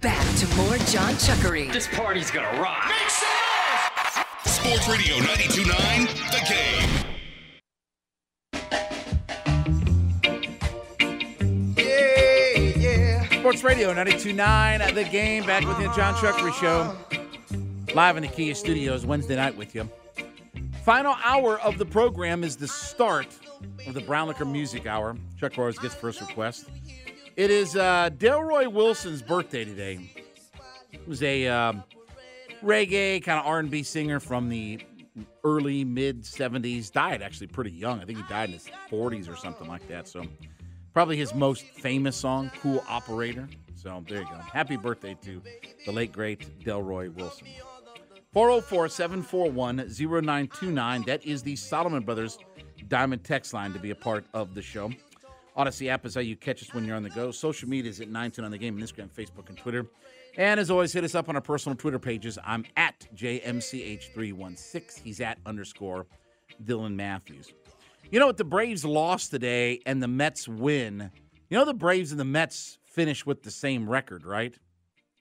Back to more John Chuckery. This party's gonna rock. Make some noise! Sports Radio 92.9, The Game. Yeah, yeah. Sports Radio 92.9, The Game. Back with you, John Chuckery Show. Live in the Kia Studios Wednesday night with you. Final hour of the program is the start of the Brown Liquor Music Hour. Chuck Rose gets first request. It is uh, Delroy Wilson's birthday today. He was a um, reggae kind of R&B singer from the early mid 70s. Died actually pretty young. I think he died in his 40s or something like that. So probably his most famous song, "Cool Operator." So there you go. Happy birthday to the late great Delroy Wilson. 404 741 0929. That is the Solomon Brothers Diamond text line to be a part of the show. Audacy app is how you catch us when you're on the go. Social media is at 910 on the game, Instagram, Facebook, and Twitter. And as always, hit us up on our personal Twitter pages. I'm at JMCH316. He's at underscore Dylan Matthews. You know what? The Braves lost today and the Mets win. You know the Braves and the Mets finish with the same record, right?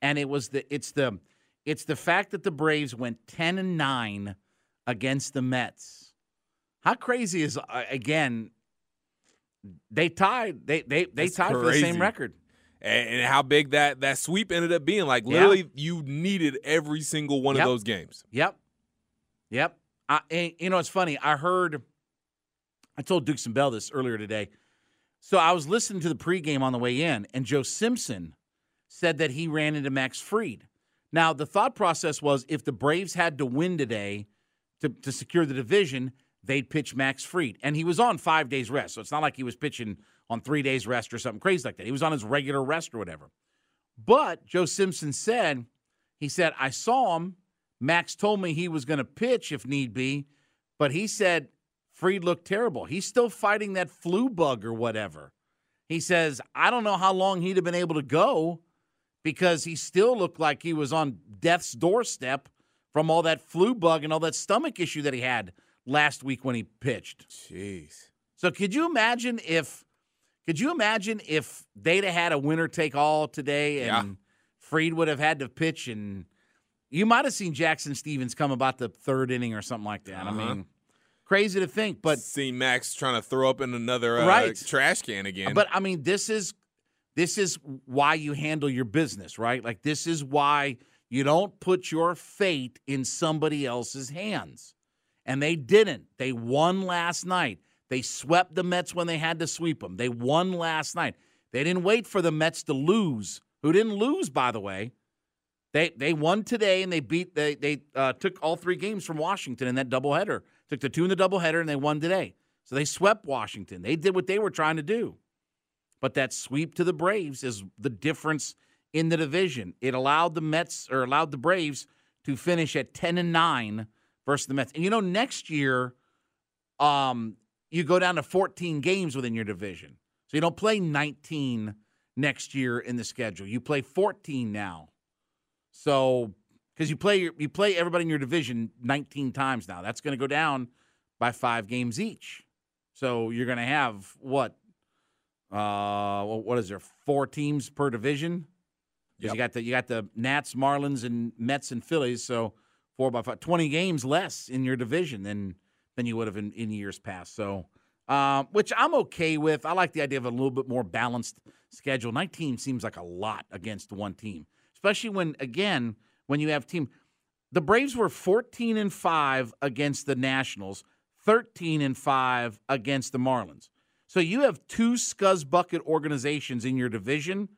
And it was the it's the it's the fact that the Braves went 10 and 9 against the Mets. How crazy is uh, again they tied. They they they That's tied crazy. for the same record. And, how big that that sweep ended up being. Like literally, yeah. you needed every single one yep. of those games. Yep. Yep. I, and, you know, it's funny. I heard. I told Dukes and Bell this earlier today. So I was listening to the pregame on the way in, and Joe Simpson said that he ran into Max Fried. Now, the thought process was if the Braves had to win today to, to secure the division, they'd pitch Max Fried. And he was on five days rest. So it's not like he was pitching on three days rest or something crazy like that. He was on his regular rest or whatever. But Joe Simpson said, he said, I saw him. Max told me he was going to pitch if need be, but he said Fried looked terrible. He's still fighting that flu bug or whatever. He says, I don't know how long he'd have been able to go because he still looked like he was on death's doorstep from all that flu bug and all that stomach issue that he had last week when he pitched. Jeez. So could you imagine if could you imagine if they'd have had a winner take all today and yeah. Fried would have had to pitch and you might have seen Jackson Stephens come about the third inning or something like that. Uh-huh. I mean, crazy to think, but see Max trying to throw up in another uh, right. trash can again. But I mean, this is this is why you handle your business, right? Like this is why you don't put your fate in somebody else's hands and they didn't. They won last night. They swept the Mets when they had to sweep them. They won last night. They didn't wait for the Mets to lose, who didn't lose, by the way. They they won today and they beat they they uh, took all three games from Washington in that doubleheader. Took the two in the doubleheader and they won today. So they swept Washington. They did what they were trying to do. But that sweep to the Braves is the difference in the division. It allowed the Mets or allowed the Braves to finish at 10 and 9 versus the Mets. And you know, next year, um, you go down to 14 games within your division. So you don't play 19 next year in the schedule. You play 14 now. So because you play you play everybody in your division 19 times now. That's going to go down by five games each. So you're going to have what? Uh, what is there? Four teams per division. Because yep. you got the you got the Nats, Marlins, and Mets and Phillies. So four by five, 20 games less in your division than than you would have in, in years past. So, um, which I'm okay with. I like the idea of a little bit more balanced schedule. 19 seems like a lot against one team, especially when again when you have team. The Braves were 14 and five against the Nationals, 13 and five against the Marlins. So you have two scuzz bucket organizations in your division.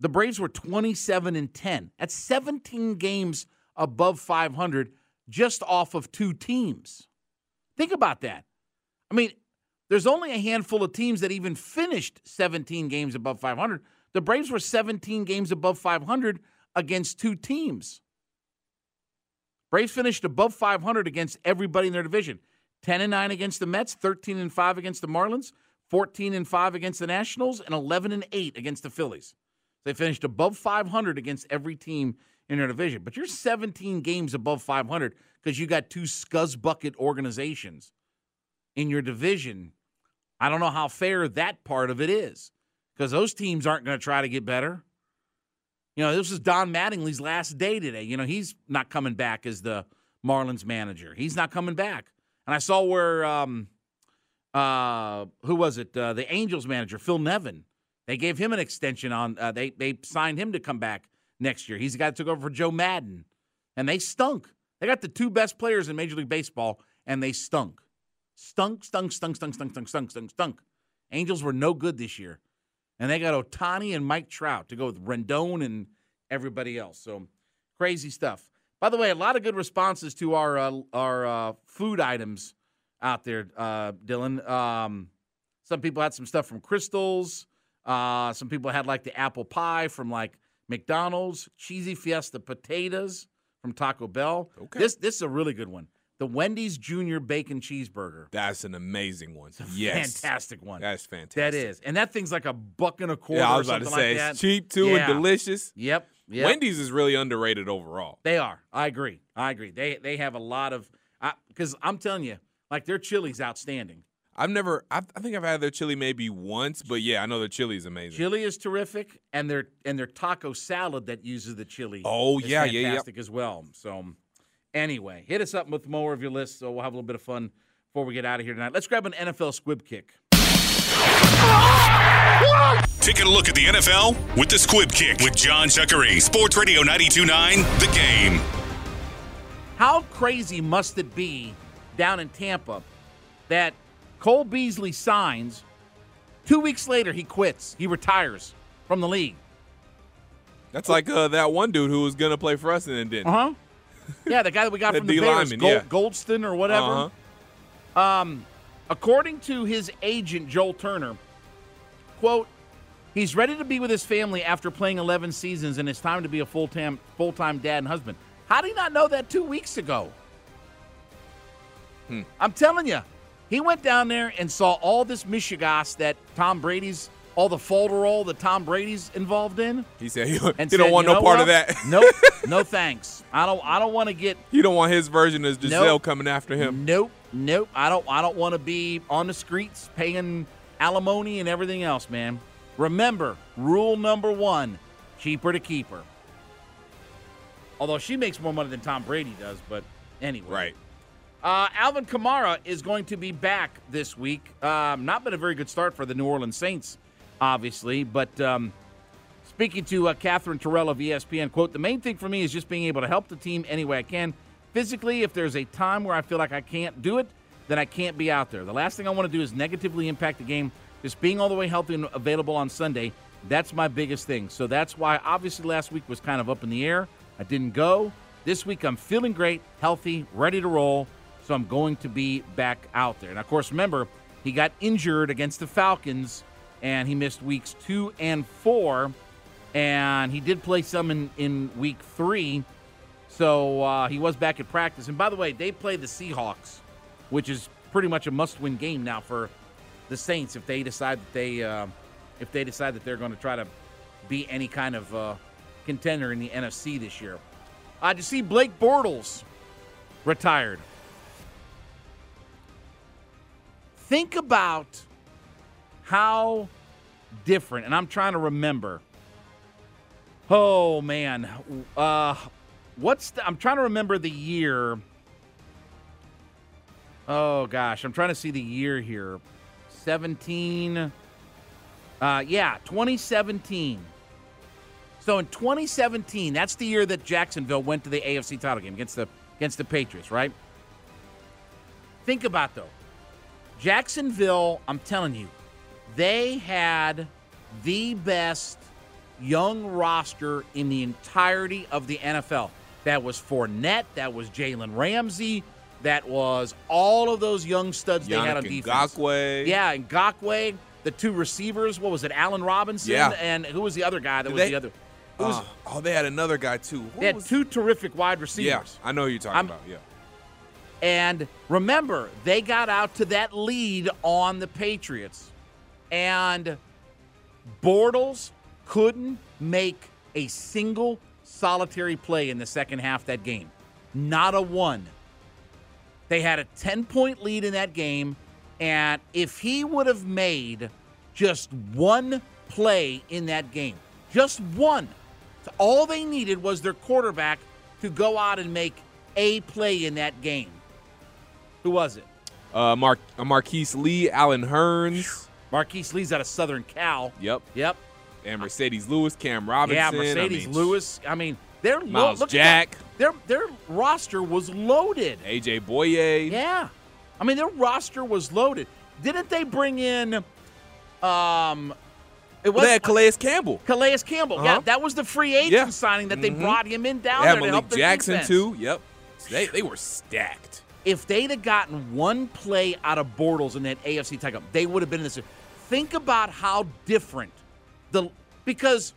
The Braves were 27 and 10. That's 17 games above 500 just off of two teams. Think about that. I mean, there's only a handful of teams that even finished 17 games above 500. The Braves were 17 games above 500 against two teams. Braves finished above 500 against everybody in their division. 10 and 9 against the Mets, 13 and 5 against the Marlins, 14 and 5 against the Nationals, and 11 and 8 against the Phillies. They finished above 500 against every team in their division. But you're 17 games above 500 because you got two scuzz bucket organizations in your division. I don't know how fair that part of it is because those teams aren't going to try to get better. You know, this is Don Mattingly's last day today. You know, he's not coming back as the Marlins manager. He's not coming back. And I saw where, um, uh, who was it? Uh, the Angels manager, Phil Nevin. They gave him an extension on. Uh, they they signed him to come back next year. He's the guy that took over for Joe Maddon, and they stunk. They got the two best players in Major League Baseball, and they stunk, stunk, stunk, stunk, stunk, stunk, stunk, stunk, stunk, stunk. Angels were no good this year, and they got Ohtani and Mike Trout to go with Rendon and everybody else. So crazy stuff. By the way, a lot of good responses to our uh, our uh, food items out there, uh, Dylan. Um, some people had some stuff from Krystals. Uh, some people had like the apple pie from like McDonald's, cheesy fiesta potatoes from Taco Bell. Okay. This this is a really good one. The Wendy's Junior Bacon Cheeseburger. That's an amazing one. Yes. Fantastic one. That's fantastic. That is. And that thing's like a buck and a quarter Yeah, I was about to something say like that. it's cheap too Yeah. and delicious. Yep. Yep. Wendy's is really underrated overall. They are. I agree. I agree. They they have a lot of because I'm telling you, like their chili's outstanding. I've never. I, I think I've had their chili maybe once, but yeah, I know their chili is amazing. Chili is terrific, and their and their taco salad that uses the chili. Oh, is yeah, yeah, yeah. fantastic as well. So, anyway, hit us up with more of your list, so we'll have a little bit of fun before we get out of here tonight. Let's grab an NFL squib kick. Taking a look at the NFL with the Squib Kick with John Chuckery. Sports Radio 929, The Game. How crazy must it be down in Tampa that Cole Beasley signs? Two weeks later, he quits. He retires from the league. That's like uh, that one dude who was gonna play for us and then didn't. Uh huh. Yeah, the guy that we got The from the D Bears, lineman, Gold, yeah. Goldston or whatever. Uh-huh. Um, according to his agent Joel Turner, quote, he's ready to be with his family after playing 11 seasons, and it's time to be a full time full time dad and husband. How did he not know that two weeks ago? Hmm. I'm telling you, he went down there and saw all this mishigas that Tom Brady's, all the folderol that Tom Brady's involved in, He said he, and he don't want no part what? of that. nope, no thanks. I don't. I don't want to get You don't want his version of Gisele Nope. coming after him. Nope, nope. I don't. I don't want to be on the streets paying alimony and everything else, man. Remember, rule number one: cheaper to keep her. Although she makes more money than Tom Brady does, but anyway. Right. Uh, Alvin Kamara is going to be back this week. Um, not been a very good start for the New Orleans Saints, obviously, but um, speaking to uh, Katherine Terrell of ESPN, quote, the main thing for me is just being able to help the team any way I can. Physically, if there's a time where I feel like I can't do it, then I can't be out there. The last thing I want to do is negatively impact the game. Just being all the way healthy and available on Sunday, that's my biggest thing. So that's why, obviously, last week was kind of up in the air. I didn't go. This week, I'm feeling great, healthy, ready to roll. So I'm going to be back out there. And of course, remember, he got injured against the Falcons and he missed weeks two and four. And he did play some in, in week three. So uh, he was back at practice. And by the way, they play the Seahawks, which is pretty much a must win game now for the Saints if they decide that they. Uh, if they decide that they're going to try to be any kind of uh, contender in the NFC this year. Uh, to see Blake Bortles retired. Think about how different, and I'm trying to remember. Oh man, uh, what's the, I'm trying to remember the year. Oh gosh, I'm trying to see the year here. 17. Uh, yeah, 2017. So in 2017, that's the year that Jacksonville went to the AFC title game against the against the Patriots, right? Think about though. Jacksonville, I'm telling you, they had the best young roster in the entirety of the NFL. That was Fournette, that was Jalen Ramsey, that was all of those young studs they had on Yannick defense. Ngakoue. Yeah, and Gakwe, the two receivers. What was it? Allen Robinson Yeah. and who was the other guy? That Did was they- the other. Was, Uh, oh, they had another guy too. Who they had was- two terrific wide receivers. Yeah. I know who you're talking I'm- about. Yeah. And remember, they got out to that lead on the Patriots. And Bortles couldn't make a single solitary play in the second half that game. Not a one. They had a 10 point lead in that game. And if he would have made just one play in that game, just one, all they needed was their quarterback to go out and make a play in that game. Who was it? Uh, Mark uh, Marquise Lee, Allen Hurns. Marquise Lee's out of Southern Cal. Yep. Yep. And Marcedes Lewis, Cam Robinson. yeah, I Marcedes mean, Lewis. I mean, their lo- Miles look at Jack. Their their roster was loaded. AJ Bouye. Yeah. I mean, their roster was loaded. Didn't they bring in um it was Well, they had Calais Campbell. Calais Campbell. Yeah, Uh-huh. that was the free agent Yeah. signing that they Mhm. brought him in down They had there to help their Jackson defense. too. Yep. They they were stacked. If they'd have gotten one play out of Bortles in that AFC title, game, they would have been in this. Think about how different the because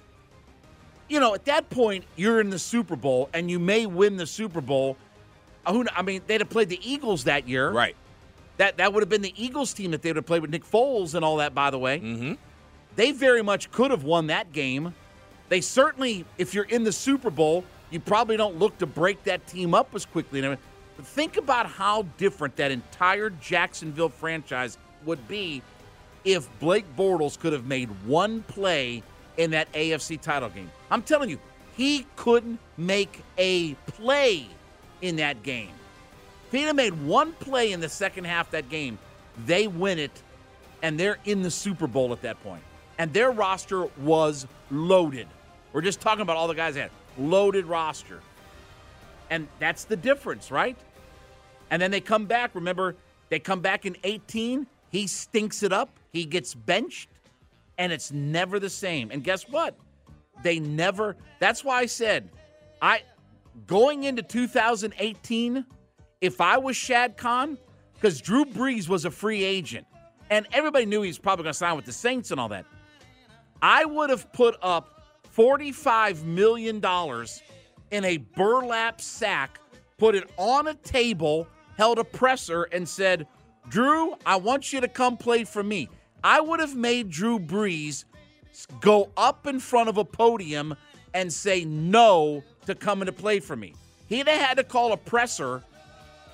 you know at that point you're in the Super Bowl and you may win the Super Bowl. Uh, Who I mean, they'd have played the Eagles that year. Right. That that would have been the Eagles team that they would have played with Nick Foles and all that. By the way, Mm-hmm. they very much could have won that game. They certainly, if you're in the Super Bowl, you probably don't look to break that team up as quickly. Think about how different that entire Jacksonville franchise would be if Blake Bortles could have made one play in that AFC title game. I'm telling you, he couldn't make a play in that game. If have made one play in the second half that game, they win it, and they're in the Super Bowl at that point. And their roster was loaded. We're just talking about all the guys they had. Loaded roster. And that's the difference, right? And then they come back. Remember, they come back in 18. He stinks it up. He gets benched, and it's never the same. And guess what? They never. That's why I said, I going into 2018, if I was Shad Khan, because Drew Brees was a free agent, and everybody knew he was probably going to sign with the Saints and all that, I would have put up $45 million in a burlap sack, put it on a table, held a presser, and said, Drew, I want you to come play for me. I would have made Drew Brees go up in front of a podium and say no to coming to play for me. He'd have had to call a presser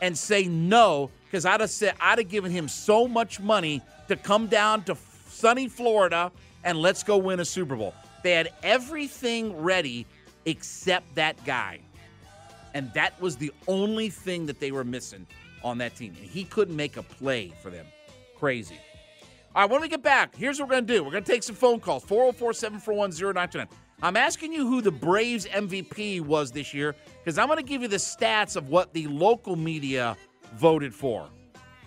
and say no because I'd have said I'd have given him so much money to come down to sunny Florida and let's go win a Super Bowl. They had everything ready except that guy. And that was the only thing that they were missing on that team. And he couldn't make a play for them. Crazy. All right, when we get back, here's what we're going to do. We're going to take some phone calls 404 741 0929. I'm asking you who the Braves MVP was this year because I'm going to give you the stats of what the local media voted for.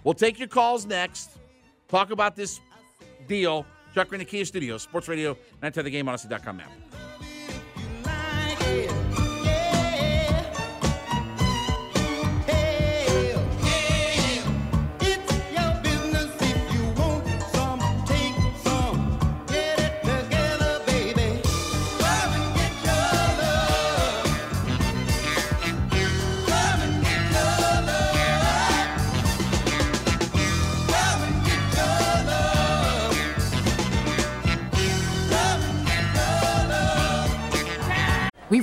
We'll take your calls next. Talk about this deal. Chuck in the Kia Studios, Sports Radio, 910 the game, Audacy.com now.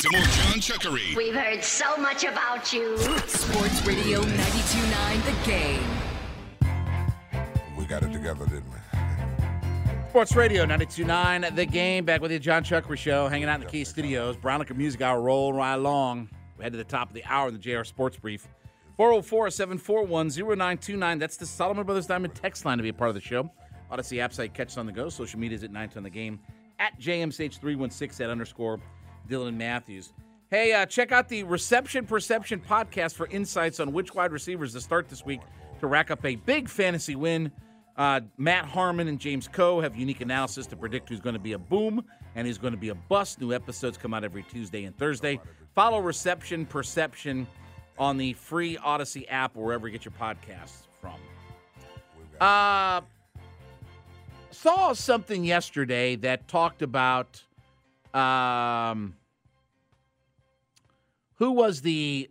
to more John Chuckery. We've heard so much about you. Sports Radio 92.9 The Game. We got it together, didn't we? Sports Radio 92.9 The Game. Back with you, John Chuckery Show. Hanging out in the Kia Studios. Brown Liquor Music Hour rolling right along. We head to the top of the hour in the JR Sports Brief. 404-741-0929. That's the Solomon Brothers Diamond text line to be a part of the show. Audacy app site, catch us on the go. Social media is at 9 on the game. At JMCH316 at underscore Dylan Matthews. Hey, uh, check out the Reception Perception podcast for insights on which wide receivers to start this week to rack up a big fantasy win. Uh, Matt Harmon and James Koh have unique analysis to predict who's going to be a boom and who's going to be a bust. New episodes come out every Tuesday and Thursday. Follow Reception Perception on the free Audacy app or wherever you get your podcasts from. Uh, saw something yesterday that talked about um, who was the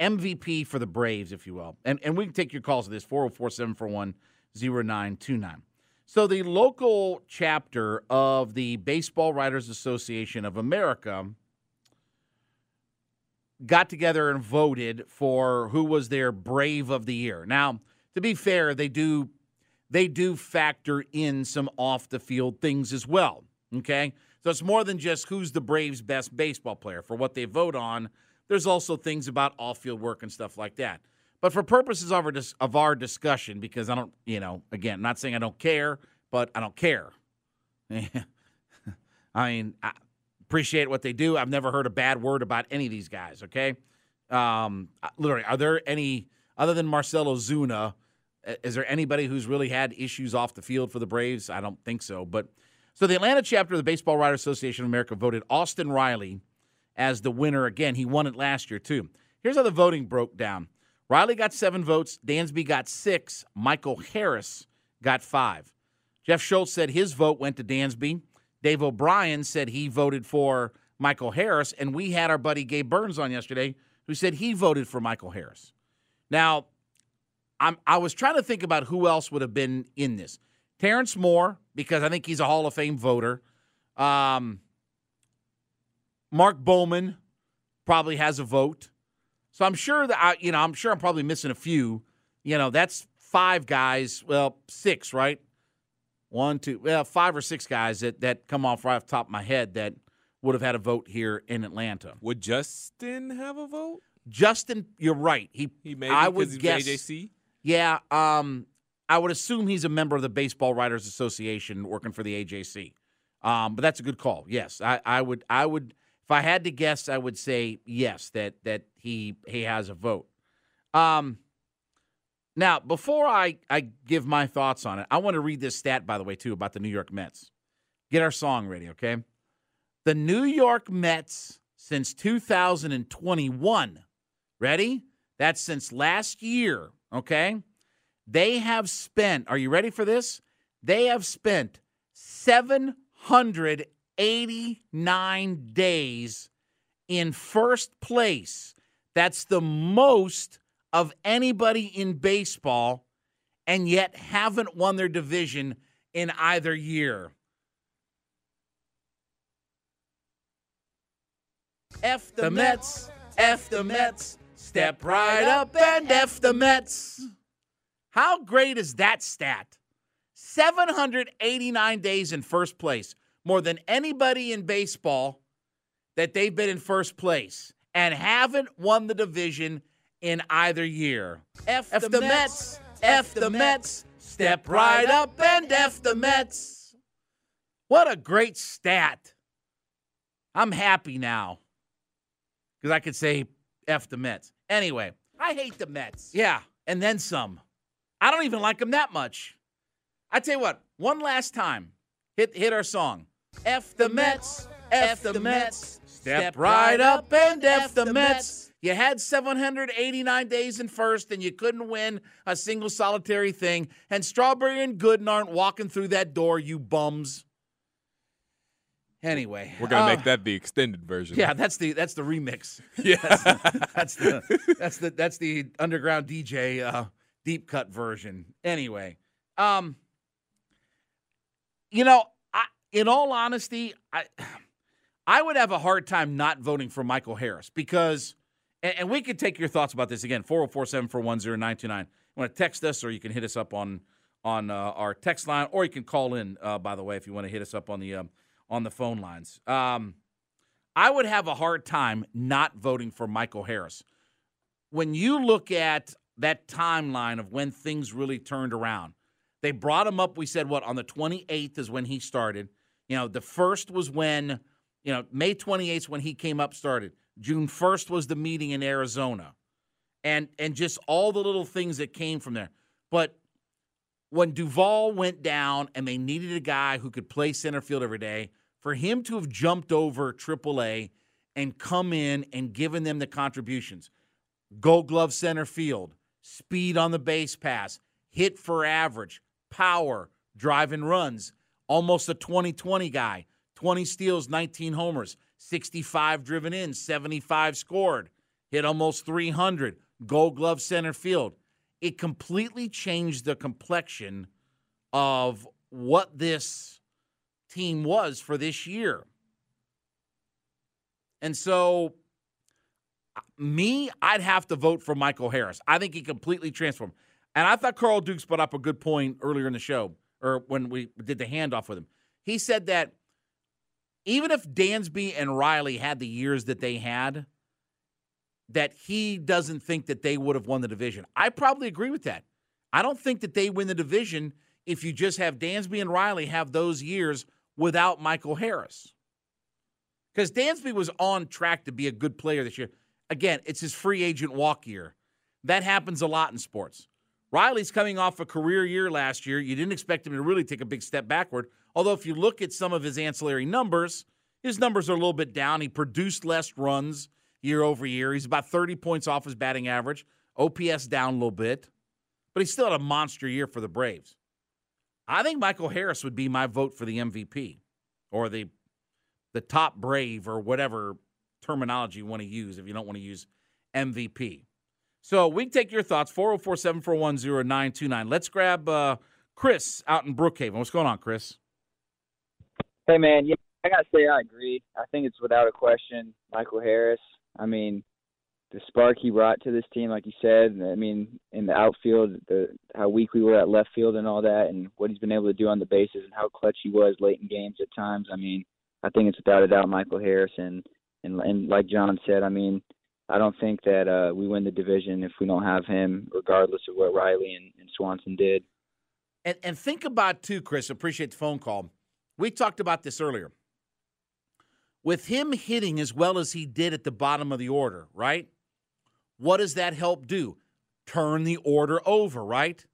MVP for the Braves, if you will? And, and we can take your calls to this 404 741 0929. So, the local chapter of the Baseball Writers Association of America got together and voted for who was their Brave of the Year. Now, to be fair, they do they do factor in some off the field things as well. Okay, so it's more than just who's the Braves' best baseball player. For what they vote on, there's also things about off field work and stuff like that. But for purposes of our, dis- of our discussion, because I don't, you know, again, not saying I don't care, but I don't care. I mean, I appreciate what they do. I've never heard a bad word about any of these guys, okay? Um, literally, are there any, other than Marcell Ozuna, is there anybody who's really had issues off the field for the Braves? I don't think so. But so the Atlanta chapter of the Baseball Writers Association of America voted Austin Riley as the winner again. He won it last year, too. Here's how the voting broke down Riley got seven votes, Dansby got six, Michael Harris got five. Jeff Schultz said his vote went to Dansby. Dave O'Brien said he voted for Michael Harris. And we had our buddy Gabe Burns on yesterday who said he voted for Michael Harris. Now, I'm, I was trying to think about who else would have been in this. Terrence Moore, because I think he's a Hall of Fame voter. Um, Mark Bowman probably has a vote. So I'm sure that I, you know, I'm sure I'm probably missing a few. You know, that's five guys. Well, six, right? One, two, well, five or six guys that that come off right off the top of my head that would have had a vote here in Atlanta. Would Justin have a vote? Justin, you're right. He, he may I would guess. AJC. Yeah, um, I would assume he's a member of the Baseball Writers Association working for the AJC. Um, but that's a good call. Yes, I, I would. I would. If I had to guess, I would say yes that that he he has a vote. Um, now, before I I give my thoughts on it, I want to read this stat by the way too about the New York Mets. Get our song ready, okay? The New York Mets since 2021. Ready? That's since last year, okay? They have spent, are you ready for this? They have spent 789 days in first place. That's the most of anybody in baseball, and yet haven't won their division in either year. F the Mets, F the Mets, step right up and F the Mets. How great is that stat? 789 days in first place, more than anybody in baseball that they've been in first place and haven't won the division in either year. F, F the, the, Mets, F the Mets, step right up and F the Mets. What a great stat. I'm happy now because I could say F the Mets. Anyway, I hate the Mets. Yeah, and then some. I don't even like them that much. I tell you what, one last time, hit hit our song. F the Mets, F the Mets, step right up and F the Mets. You had 789 days in first, and you couldn't win a single solitary thing. And Strawberry and Gooden aren't walking through that door, you bums. Anyway, we're gonna uh, make that the extended version. Yeah, that's the that's the remix. Yeah, that's, the, that's the that's the that's the underground DJ uh, deep cut version. Anyway, um, you know, I, in all honesty, I I would have a hard time not voting for Michael Harris because, and, and we could take your thoughts about this again 404 741 0929. You want to text us or you can hit us up on on uh, our text line or you can call in, uh, by the way, if you want to hit us up on the, um, on the phone lines. Um, I would have a hard time not voting for Michael Harris. When you look at that timeline of when things really turned around, they brought him up. We said, what, on the 28th is when he started. You know, the first was when, you know, May 28th when he came up, started. June 1st was the meeting in Arizona. And and just all the little things that came from there. But when Duvall went down and they needed a guy who could play center field every day, for him to have jumped over AAA and come in and given them the contributions, gold glove center field, speed on the base pass, hit for average, power, driving runs, almost a 2020 guy, 20 steals, 19 homers, 65 driven in, 75 scored, hit almost 300, gold glove center field. It completely changed the complexion of what this team was for this year. And so, me, I'd have to vote for Michael Harris. I think he completely transformed. And I thought Carl Dukes brought up a good point earlier in the show, or when we did the handoff with him. He said that even if Dansby and Riley had the years that they had, that he doesn't think that they would have won the division. I probably agree with that. I don't think that they win the division if you just have Dansby and Riley have those years without Michael Harris. Because Dansby was on track to be a good player this year. Again, it's his free agent walk year. That happens a lot in sports. Riley's coming off a career year last year. You didn't expect him to really take a big step backward. Although, if you look at some of his ancillary numbers, his numbers are a little bit down. He produced less runs year over year. He's about 30 points off his batting average. OPS down a little bit, but he still had a monster year for the Braves. I think Michael Harris would be my vote for the MVP or the the top Brave or whatever terminology you want to use if you don't want to use MVP. So we take your thoughts 404 741 0929. Let's grab uh, Chris out in Brookhaven. What's going on, Chris? Hey, man. Yeah, I got to say, I agree. I think it's without a question Michael Harris. I mean, the spark he brought to this team, like you said, I mean, in the outfield, the how weak we were at left field and all that, and what he's been able to do on the bases and how clutch he was late in games at times. I mean, I think it's without a doubt Michael Harris. And, and, and like John said, I mean, I don't think that uh, we win the division if we don't have him, regardless of what Riley and, and Swanson did. And, and think about too, Chris. Appreciate the phone call. We talked about this earlier. With him hitting as well as he did at the bottom of the order, right? What does that help do? Turn the order over, right?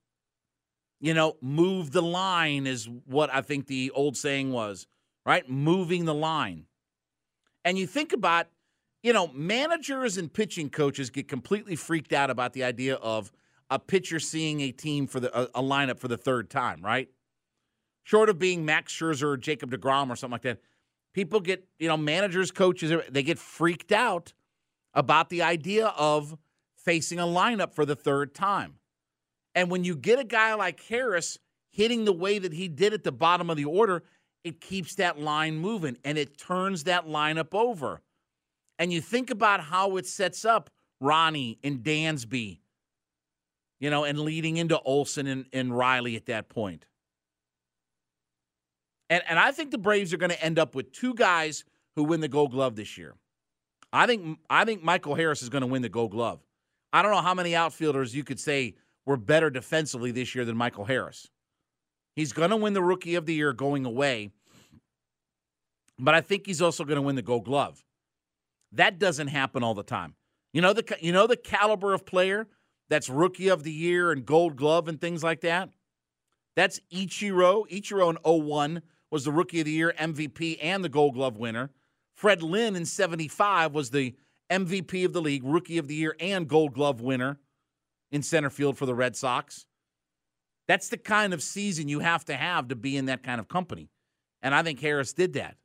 You know, move the line is what I think the old saying was, right? Moving the line. And you think about you know, managers and pitching coaches get completely freaked out about the idea of a pitcher seeing a team for the a, a lineup for the third time, right? Short of being Max Scherzer or Jacob DeGrom or something like that, people get, you know, managers, coaches, they get freaked out about the idea of facing a lineup for the third time. And when you get a guy like Harris hitting the way that he did at the bottom of the order, it keeps that line moving and it turns that lineup over. And you think about how it sets up Ronnie and Dansby, you know, and leading into Olson and, and Riley at that point. And, and I think the Braves are going to end up with two guys who win the Gold Glove this year. I think I think Michael Harris is going to win the Gold Glove. I don't know how many outfielders you could say were better defensively this year than Michael Harris. He's going to win the Rookie of the Year going away, but I think he's also going to win the Gold Glove. That doesn't happen all the time. You know the you know the caliber of player that's Rookie of the Year and Gold Glove and things like that. That's Ichiro. Ichiro in 01 was the Rookie of the Year, MVP, and the Gold Glove winner. Fred Lynn in 75 was the MVP of the league, Rookie of the Year, and Gold Glove winner in center field for the Red Sox. That's the kind of season you have to have to be in that kind of company. And I think Harris did that.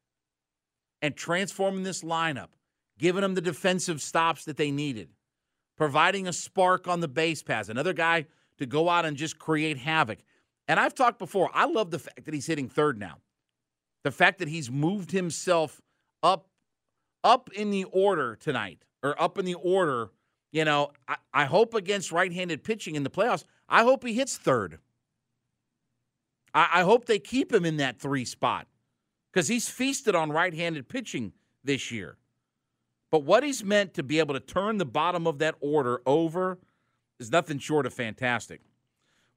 And transforming this lineup, giving them the defensive stops that they needed, providing a spark on the base pass, another guy to go out and just create havoc. And I've talked before, I love the fact that he's hitting third now. The fact that he's moved himself up up in the order tonight or up in the order, you know, I, I hope against right-handed pitching in the playoffs, I hope he hits third. I, I hope they keep him in that three spot because he's feasted on right-handed pitching this year. But what he's meant to be able to turn the bottom of that order over is nothing short of fantastic.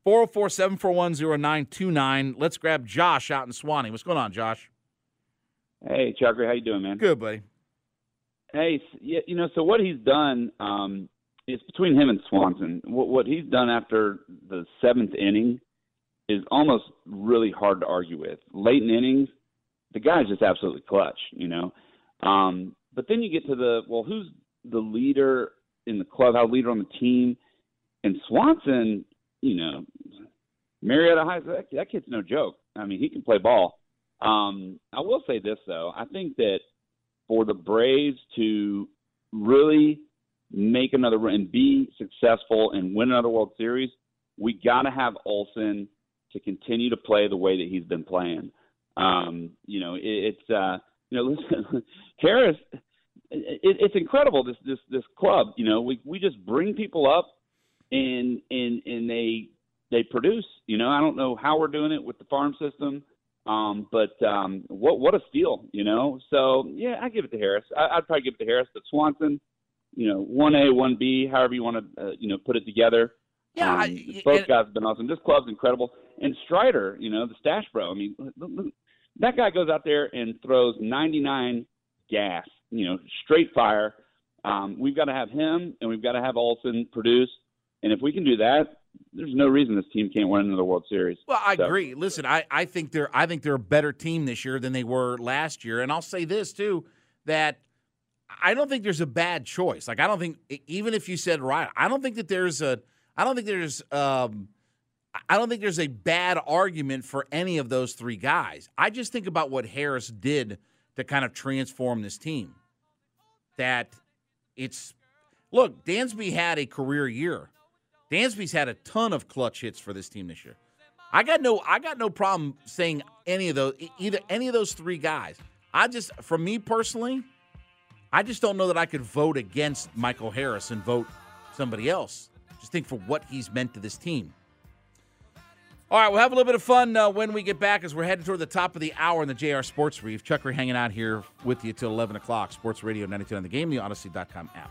404 741 0929. Let's grab Josh out in Suwanee. What's going on, Josh? Hey, Chucker. How you doing, man? Good, buddy. Hey, you know, so what he's done um, is between him and Swanson. What, what he's done after the seventh inning is almost really hard to argue with. Late in innings, the guy's just absolutely clutch, you know. Um, but then you get to the well, who's the leader in the clubhouse, leader on the team? And Swanson you know, Marietta High, that, that kid's no joke. I mean, he can play ball. Um, I will say this though, I think that for the Braves to really make another run and be successful and win another World Series, we got to have Olson to continue to play the way that he's been playing. Um, you know, it, it's uh, you know, listen, Harris. It, it's incredible this this this club. You know, we we just bring people up and and and they they produce. You know, I don't know how we're doing it with the farm system, um, but um, what what a steal, you know. So yeah, I give it to Harris. I, I'd probably give it to Harris, but Swanson, you know, one A, one B, however you want to uh, you know put it together. Yeah, um, I, both guys have been awesome. This club's incredible, and Strider, you know, the stash bro. I mean, that guy goes out there and throws 99 gas, you know, straight fire. Um, we've got to have him, and we've got to have Olson produce. And if we can do that, there's no reason this team can't win another World Series. Well, I so. agree. Listen, I, I think they're I think they're a better team this year than they were last year. And I'll say this too, that I don't think there's a bad choice. Like I don't think even if you said right, I don't think that there's a I don't think there's um I don't think there's a bad argument for any of those three guys. I just think about what Harris did to kind of transform this team. That it's look, Dansby had a career year. Dansby's had a ton of clutch hits for this team this year. I got no I got no problem saying any of those either any of those three guys. I just for me personally, I just don't know that I could vote against Michael Harris and vote somebody else. Just think for what he's meant to this team. All right, we'll have a little bit of fun uh, when we get back as we're heading toward the top of the hour in the JR Sports Brief. Chucker hanging out here with you till 11 o'clock. Sports Radio 92 on the game, the Audacy.com app.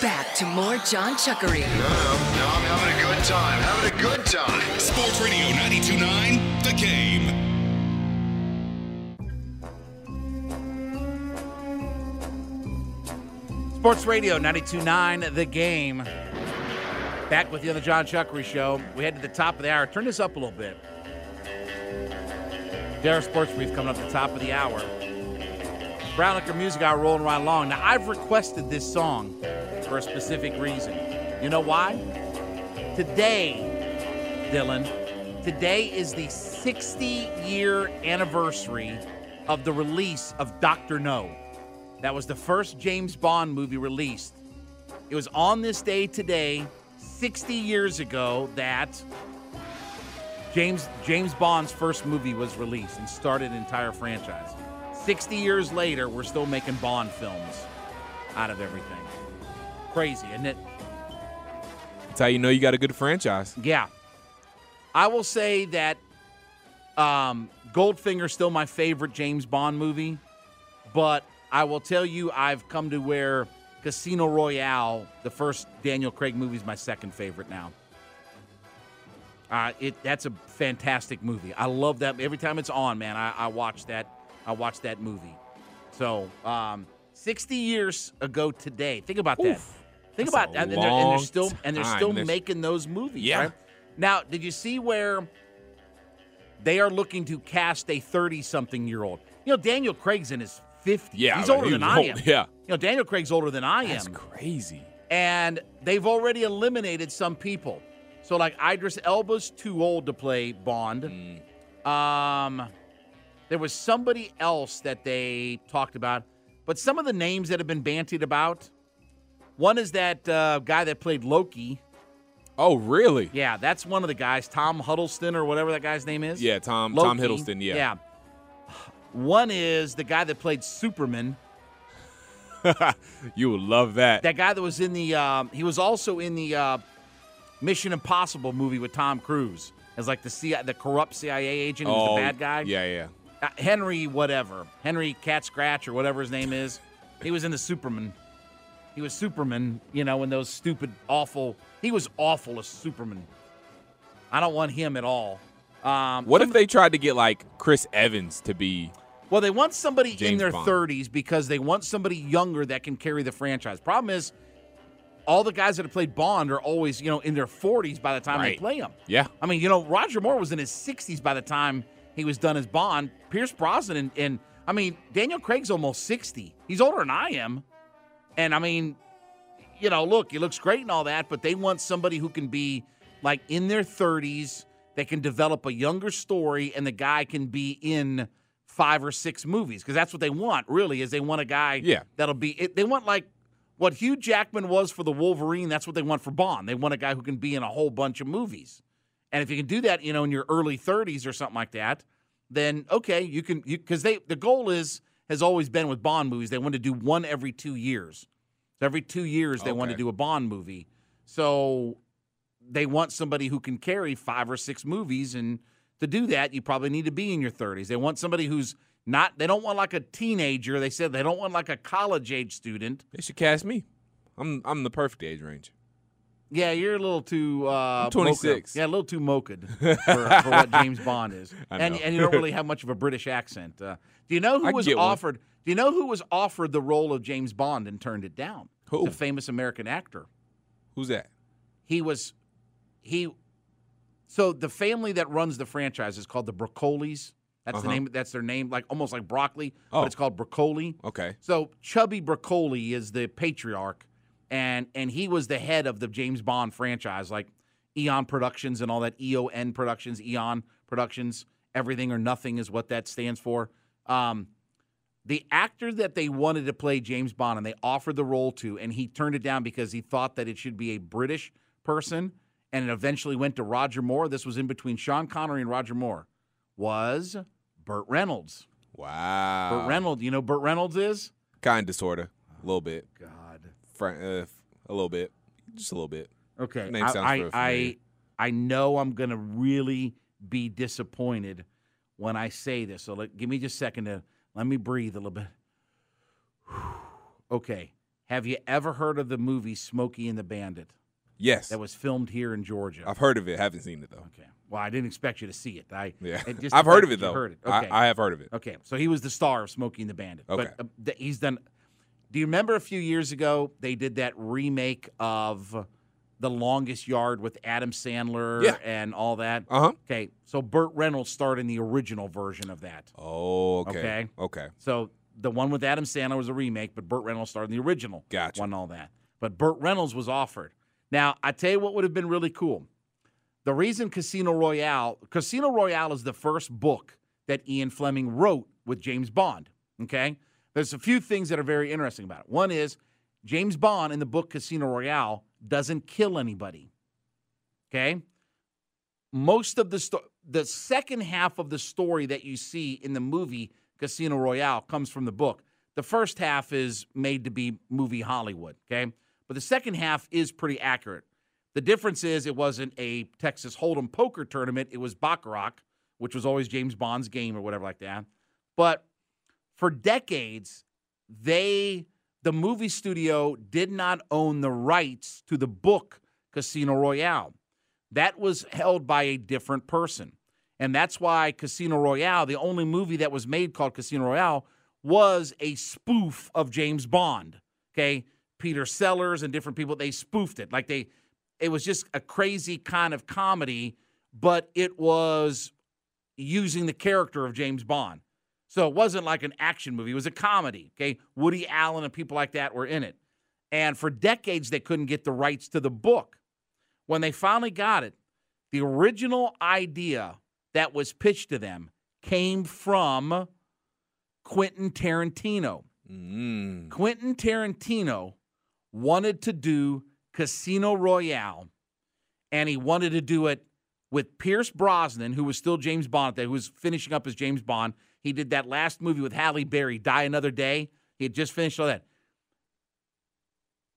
Back to more John Chuckery. No, no, no, I'm having a good time. Having a good time. Sports Radio 92.9, Sports Radio 92.9, The Game. Back with you on the John Chuckery Show. We head to the top of the hour. Turn this up a little bit. JR Sports Brief coming up the top of the hour. Brown Liquor Music Hour rolling right along. Now, I've requested this song for a specific reason. You know why? Today, Dylan, today is the 60 year anniversary of the release of Dr. No. That was the first James Bond movie released. It was on this day today, 60 years ago, that James James Bond's first movie was released and started an entire franchise. 60 years later, we're still making Bond films out of everything. Crazy, isn't it? That's how you know you got a good franchise. Yeah. I will say that um, Goldfinger's still my favorite James Bond movie, but I will tell you I've come to where Casino Royale, the first Daniel Craig movie, is my second favorite now. Uh, it that's a fantastic movie. I love that. Every time it's on, man, I, I watch that. I watch that movie. So, um, 60 years ago today. Think about that. Think about that. And they're, and they're still and they're still There's- making those movies. Yeah. Right? Now, did you see where they are looking to cast a 30 something year old? You know, Daniel Craig's in his 50s. Yeah, He's older than was I am. yeah. You know, Daniel Craig's older than I That's am. That's crazy. And they've already eliminated some people. So, like, Idris Elba's too old to play Bond. Mm. Um, there was somebody else that they talked about, but some of the names that have been bantied about. One is that uh, guy that played Loki. Oh, really? Yeah, that's one of the guys, Tom Huddleston or whatever that guy's name is. Yeah, Tom Tom Hiddleston. Yeah. Yeah. One is the guy that played Superman. you would love that. That guy that was in the. Um, he was also in the uh, Mission Impossible movie with Tom Cruise as like the CIA, the corrupt CIA agent who was oh, the bad guy. Yeah, yeah. Uh, Henry, whatever. Henry Cat Scratch or whatever his name is. He was in the Superman. He was Superman, you know, in those stupid, awful. He was awful as Superman. I don't want him at all. Um, What if they tried to get like Chris Evans to be? Well, they want somebody in their Bond. 30s because they want somebody younger that can carry the franchise. Problem is, all the guys that have played Bond are always, you know, in their 40s by the time they play them. Yeah. I mean, you know, Roger Moore was in his 60s by the time he was done as Bond. Pierce Brosnan and, and I mean, Daniel Craig's almost 60. He's older than I am. And I mean, you know, look, he looks great and all that, but they want somebody who can be like in their 30s that can develop a younger story and the guy can be in five or six movies because that's what they want really is they want a guy Yeah. that'll be it, they want like what Hugh Jackman was for the Wolverine that's what they want for Bond. They want a guy who can be in a whole bunch of movies. And if you can do that you know in your early 30s or something like that then okay you can you because they the goal is has always been with Bond movies they want to do one every two years. So every two years they want to do a Bond movie. So they want somebody who can carry five or six movies and to do that you probably need to be in your 30s they want somebody who's not they don't want like a teenager they said they don't want like a college age student They should cast me. I'm I'm the perfect age range. yeah you're a little too uh 26. mocha. yeah a little too mocha for, for what james bond is and and you don't really have much of a british accent uh, do you know who I was get one. offered do you know who was offered the role of james bond and turned it down Who? the famous american actor Who's that? he was he so the family that runs the franchise is called the Broccolis. That's the Uh-huh. name. That's their name, like almost like broccoli, Oh. but it's called Broccoli. Okay. So Cubby Broccoli is the patriarch, and and he was the head of the James Bond franchise, like Eon Productions and all that. EON Productions, Eon Productions. Everything or nothing is what that stands for. Um, the actor that they wanted to play James Bond and they offered the role to, and he turned it down because he thought that it should be a British person, and it eventually went to Roger Moore. This was in between Sean Connery and Roger Moore. Was Burt Reynolds? Wow. Burt Reynolds. You know Burt Reynolds is? Kind of, sorta, a little bit. God. Fr- uh, a little bit, just a little bit. Okay, Name I, sounds I, I. I know I'm gonna really be disappointed when I say this. So let, give me just a second to let me breathe a little bit. Okay, have you ever heard of the movie Smokey and the Bandit? Yes, that was filmed here in Georgia. I've heard of it. Haven't seen it though. Okay. Well, I didn't expect you to see it. I Yeah. it just I've heard of it, though. Heard it. I- Okay. I have heard of it. Okay, so he was the star of Smokey and the Bandit. Okay. But uh, he's done. Do you remember a few years ago they did that remake of The Longest Yard with Adam Sandler Yeah. and all that? Uh huh. Okay, so Burt Reynolds starred in the original version of that. Oh, okay. Okay. Okay. So the one with Adam Sandler was a remake, but Burt Reynolds starred in the original. Gotcha. One all that. But Burt Reynolds was offered. Now, I tell you what would have been really cool. The reason Casino Royale, Casino Royale is the first book that Ian Fleming wrote with James Bond. Okay? There's a few things that are very interesting about it. One is James Bond in the book Casino Royale doesn't kill anybody. Okay? most of the sto- the second half of the story that you see in the movie Casino Royale comes from the book. The first half is made to be movie Hollywood, okay? But the second half is pretty accurate. The difference is it wasn't a Texas Hold'em poker tournament, it was Baccarat, which was always James Bond's game or whatever like that. But for decades, they the movie studio did not own the rights to the book Casino Royale. That was held by a different person. And that's why Casino Royale, the only movie that was made called Casino Royale, was a spoof of James Bond. Okay. Peter Sellers and different people, they spoofed it. Like they, it was just a crazy kind of comedy, but it was using the character of James Bond. So it wasn't like an action movie, it was a comedy. Okay. Woody Allen and people like that were in it. And for decades, they couldn't get the rights to the book. When they finally got it, the original idea that was pitched to them came from Quentin Tarantino. Mm. Quentin Tarantino wanted to do Casino Royale, and he wanted to do it with Pierce Brosnan, who was still James Bond, who was finishing up as James Bond. He did that last movie with Halle Berry, Die Another Day. He had just finished all that.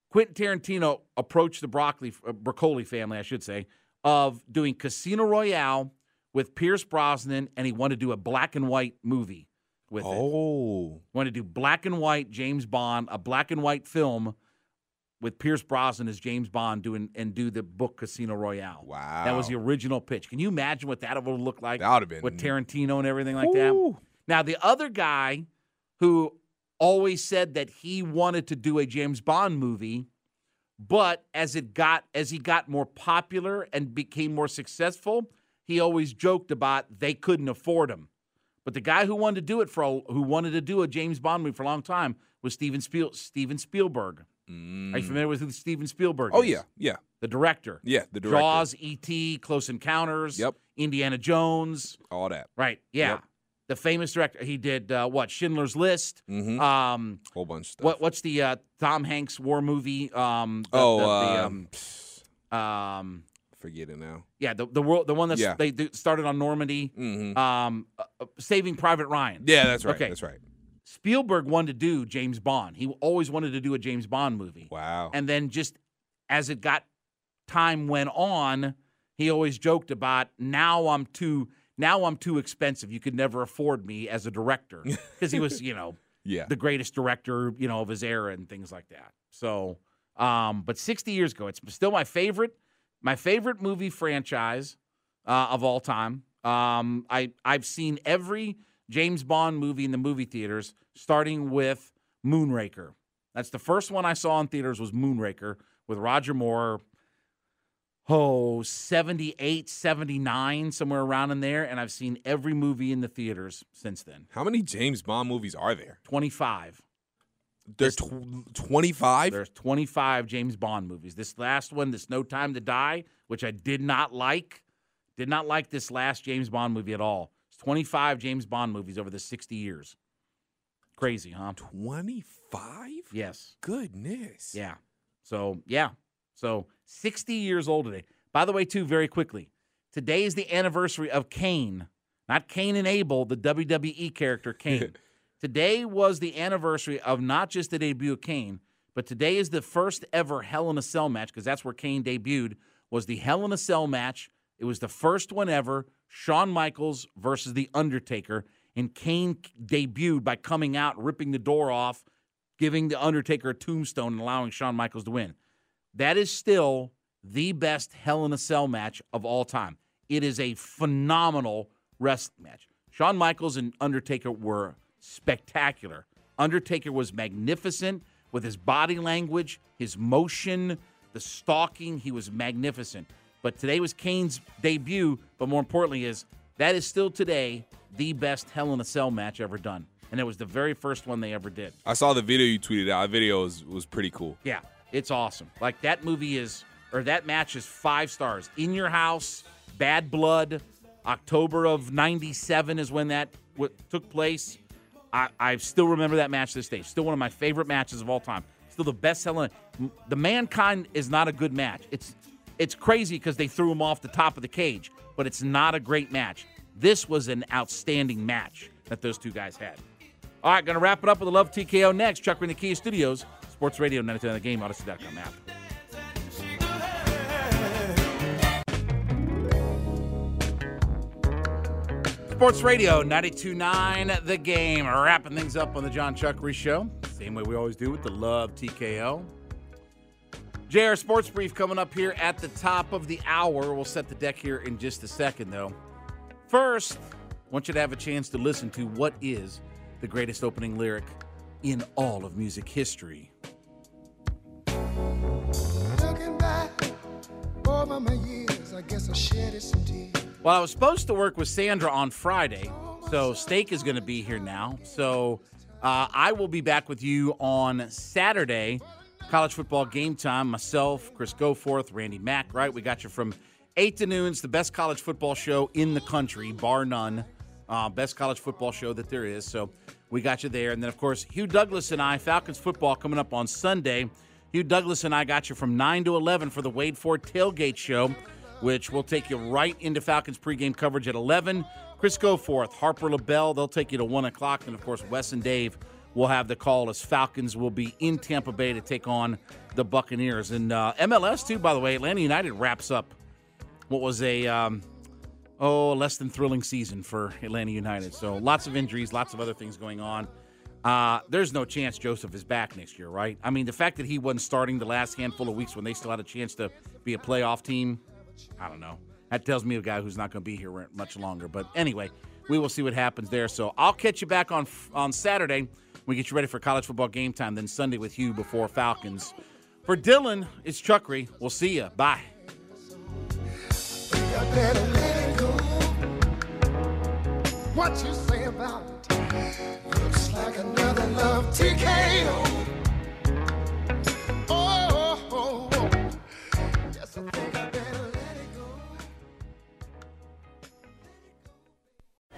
Quentin Tarantino approached the Broccoli, uh, Broccoli family, I should say, of doing Casino Royale with Pierce Brosnan, and he wanted to do a black and white movie with it. Oh. Wanted to do black and white James Bond, a black and white film with Pierce Brosnan as James Bond doing and do the book Casino Royale. Wow. That was the original pitch. Can you imagine what that would look like? That would have been with Tarantino and everything like that. Now the other guy who always said that he wanted to do a James Bond movie, but as it got as he got more popular and became more successful, he always joked about they couldn't afford him. But the guy who wanted to do it for a, who wanted to do a James Bond movie for a long time was Steven Spiel, Steven Spielberg. Are you familiar with who Steven Spielberg Mm. Oh is? yeah, yeah. The director. Yeah, the director. Jaws, E.T., Close Encounters. Yep. Indiana Jones. All that. Right. Yeah. Yep. The famous director. He did uh, what? Schindler's List. Mhm. Um, Whole bunch of stuff. what? What's the uh, Tom Hanks war movie? Um, the, Oh, the, the, um, um, um, Forget it now. yeah, the the world, the one that Yeah. they started on Normandy. Mhm. Um, uh, uh, Saving Private Ryan. Yeah, that's right. Okay. That's right. Spielberg wanted to do James Bond. He always wanted to do a James Bond movie. Wow. And then just as it got time went on, he always joked about now I'm too now I'm too expensive. You could never afford me as a director because he was, you know, Yeah. the greatest director, you know, of his era and things like that. So, um, but 60 years ago, it's still my favorite, my favorite movie franchise uh, of all time. Um, I I've seen every James Bond movie in the movie theaters, starting with Moonraker. That's the first one I saw in theaters was Moonraker with Roger Moore. Oh, 78, 79, somewhere around in there. And I've seen every movie in the theaters since then. How many James Bond movies are there? 25. There's tw- 25? There's 25 James Bond movies. This last one, this No Time to Die, which I did not like, did not like this last James Bond movie at all. It's 25 James Bond movies over the 60 years. Crazy, huh? 25? Yes. Goodness. Yeah. So, yeah. So, 60 years old today. By the way, too, very quickly, today is the anniversary of Kane, not Cain and Abel, the WWE character Kane. today was the anniversary of not just the debut of Kane, but today is the first ever Hell in a Cell match because that's where Kane debuted. Was the Hell in a Cell match? It was the first one ever. Shawn Michaels versus the Undertaker, and Kane debuted by coming out, ripping the door off, giving the Undertaker a tombstone, and allowing Shawn Michaels to win. That is still the best Hell in a Cell match of all time. It is a phenomenal wrestling match. Shawn Michaels and Undertaker were spectacular. Undertaker was magnificent with his body language, his motion, the stalking. He was magnificent. But today was Kane's debut. But more importantly, is that is still today the best Hell in a Cell match ever done, and it was the very first one they ever did. I saw the video you tweeted out. The video was, was pretty cool. Yeah, it's awesome. Like that movie is, or that match is five stars. In Your House, Bad Blood, October of '97 is when that what took place. I, I still remember that match to this day. Still one of my favorite matches of all time. Still the best selling. The Mankind is not a good match. It's it's crazy because they threw him off the top of the cage. but it's not a great match. This was an outstanding match that those two guys had. All right, going to wrap it up with the Love TKO next. Chuck in the Kia Studios, Sports Radio 92 the game, Audacy.com app. Sports Radio 92.9 The Game. Wrapping things up on the John Chuckery Show. Same way we always do with the Love TKO. JR Sports Brief coming up here at the top of the hour. We'll set the deck here in just a second, though. First, I want you to have a chance to listen to what is the greatest opening lyric in all of music history. Looking back over my years, I guess I shedded some tears. Well, I was supposed to work with Sandra on Friday, so Steak is going to be here now. So uh, I will be back with you on Saturday, college football game time. Myself, Chris Goforth, Randy Mack, right? We got you from 8 to noon. It's the best college football show in the country, bar none. Uh, best college football show that there is. So we got you there. And then, of course, Hugh Douglas and I, Falcons football coming up on Sunday. Hugh Douglas and I got you from 9 to 11 for the Wade Ford Tailgate Show which will take you right into Falcons pregame coverage at 11. Chris Goforth, Harper LaBelle, they'll take you to 1 o'clock. And, of course, Wes and Dave will have the call as Falcons will be in Tampa Bay to take on the Buccaneers. And uh, MLS, too, by the way, Atlanta United wraps up what was a, um, oh, less than thrilling season for Atlanta United. So lots of injuries, lots of other things going on. Uh, there's no chance Josef is back next year, right? I mean, the fact that he wasn't starting the last handful of weeks when they still had a chance to be a playoff team – I don't know. That tells me a guy who's not going to be here much longer. But anyway, we will see what happens there. So I'll catch you back on on Saturday. We get you ready for college football game time. Then Sunday with you before Falcons. For Dylan, it's Chuckery. We'll see you. Bye. What you say about it? Looks like another love TKO. Oh, oh, oh. oh. Yes,